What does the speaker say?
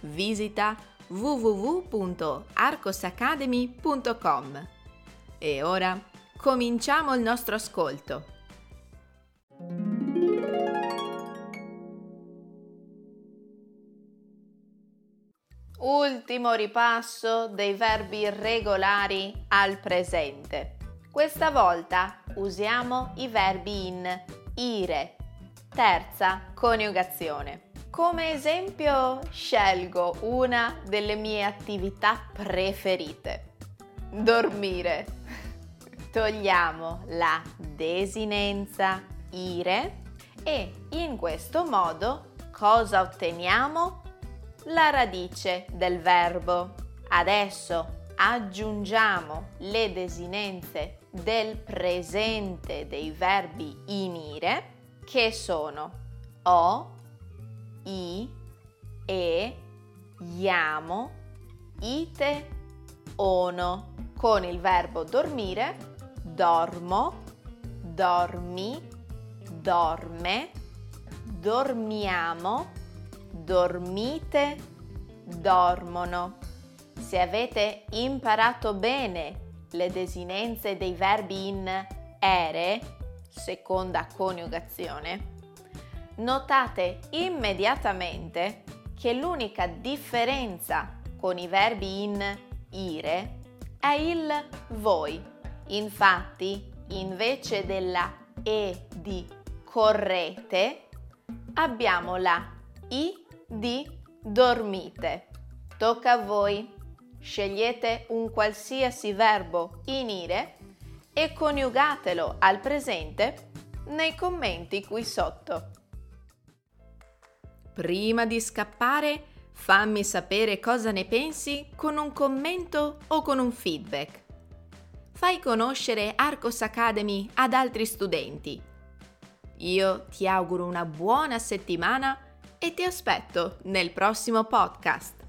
Visita www.arcosacademy.com. E ora cominciamo il nostro ascolto. Ultimo ripasso dei verbi regolari al presente. Questa volta usiamo i verbi in ire, terza coniugazione. Come esempio scelgo una delle mie attività preferite, dormire. Togliamo la desinenza ire e in questo modo cosa otteniamo? La radice del verbo. Adesso aggiungiamo le desinenze del presente dei verbi in ire che sono ho, i, e, iamo, ite, ono. Con il verbo dormire, dormo, dormi, dorme, dormiamo, dormite, dormono. Se avete imparato bene le desinenze dei verbi in ere, seconda coniugazione, notate immediatamente che l'unica differenza con i verbi in ire è il voi. Infatti, invece della e di correte, abbiamo la i di dormite. Tocca a voi. Scegliete un qualsiasi verbo in ire e coniugatelo al presente nei commenti qui sotto. Prima di scappare, fammi sapere cosa ne pensi con un commento o con un feedback. Fai conoscere Arcos Academy ad altri studenti. Io ti auguro una buona settimana e ti aspetto nel prossimo podcast.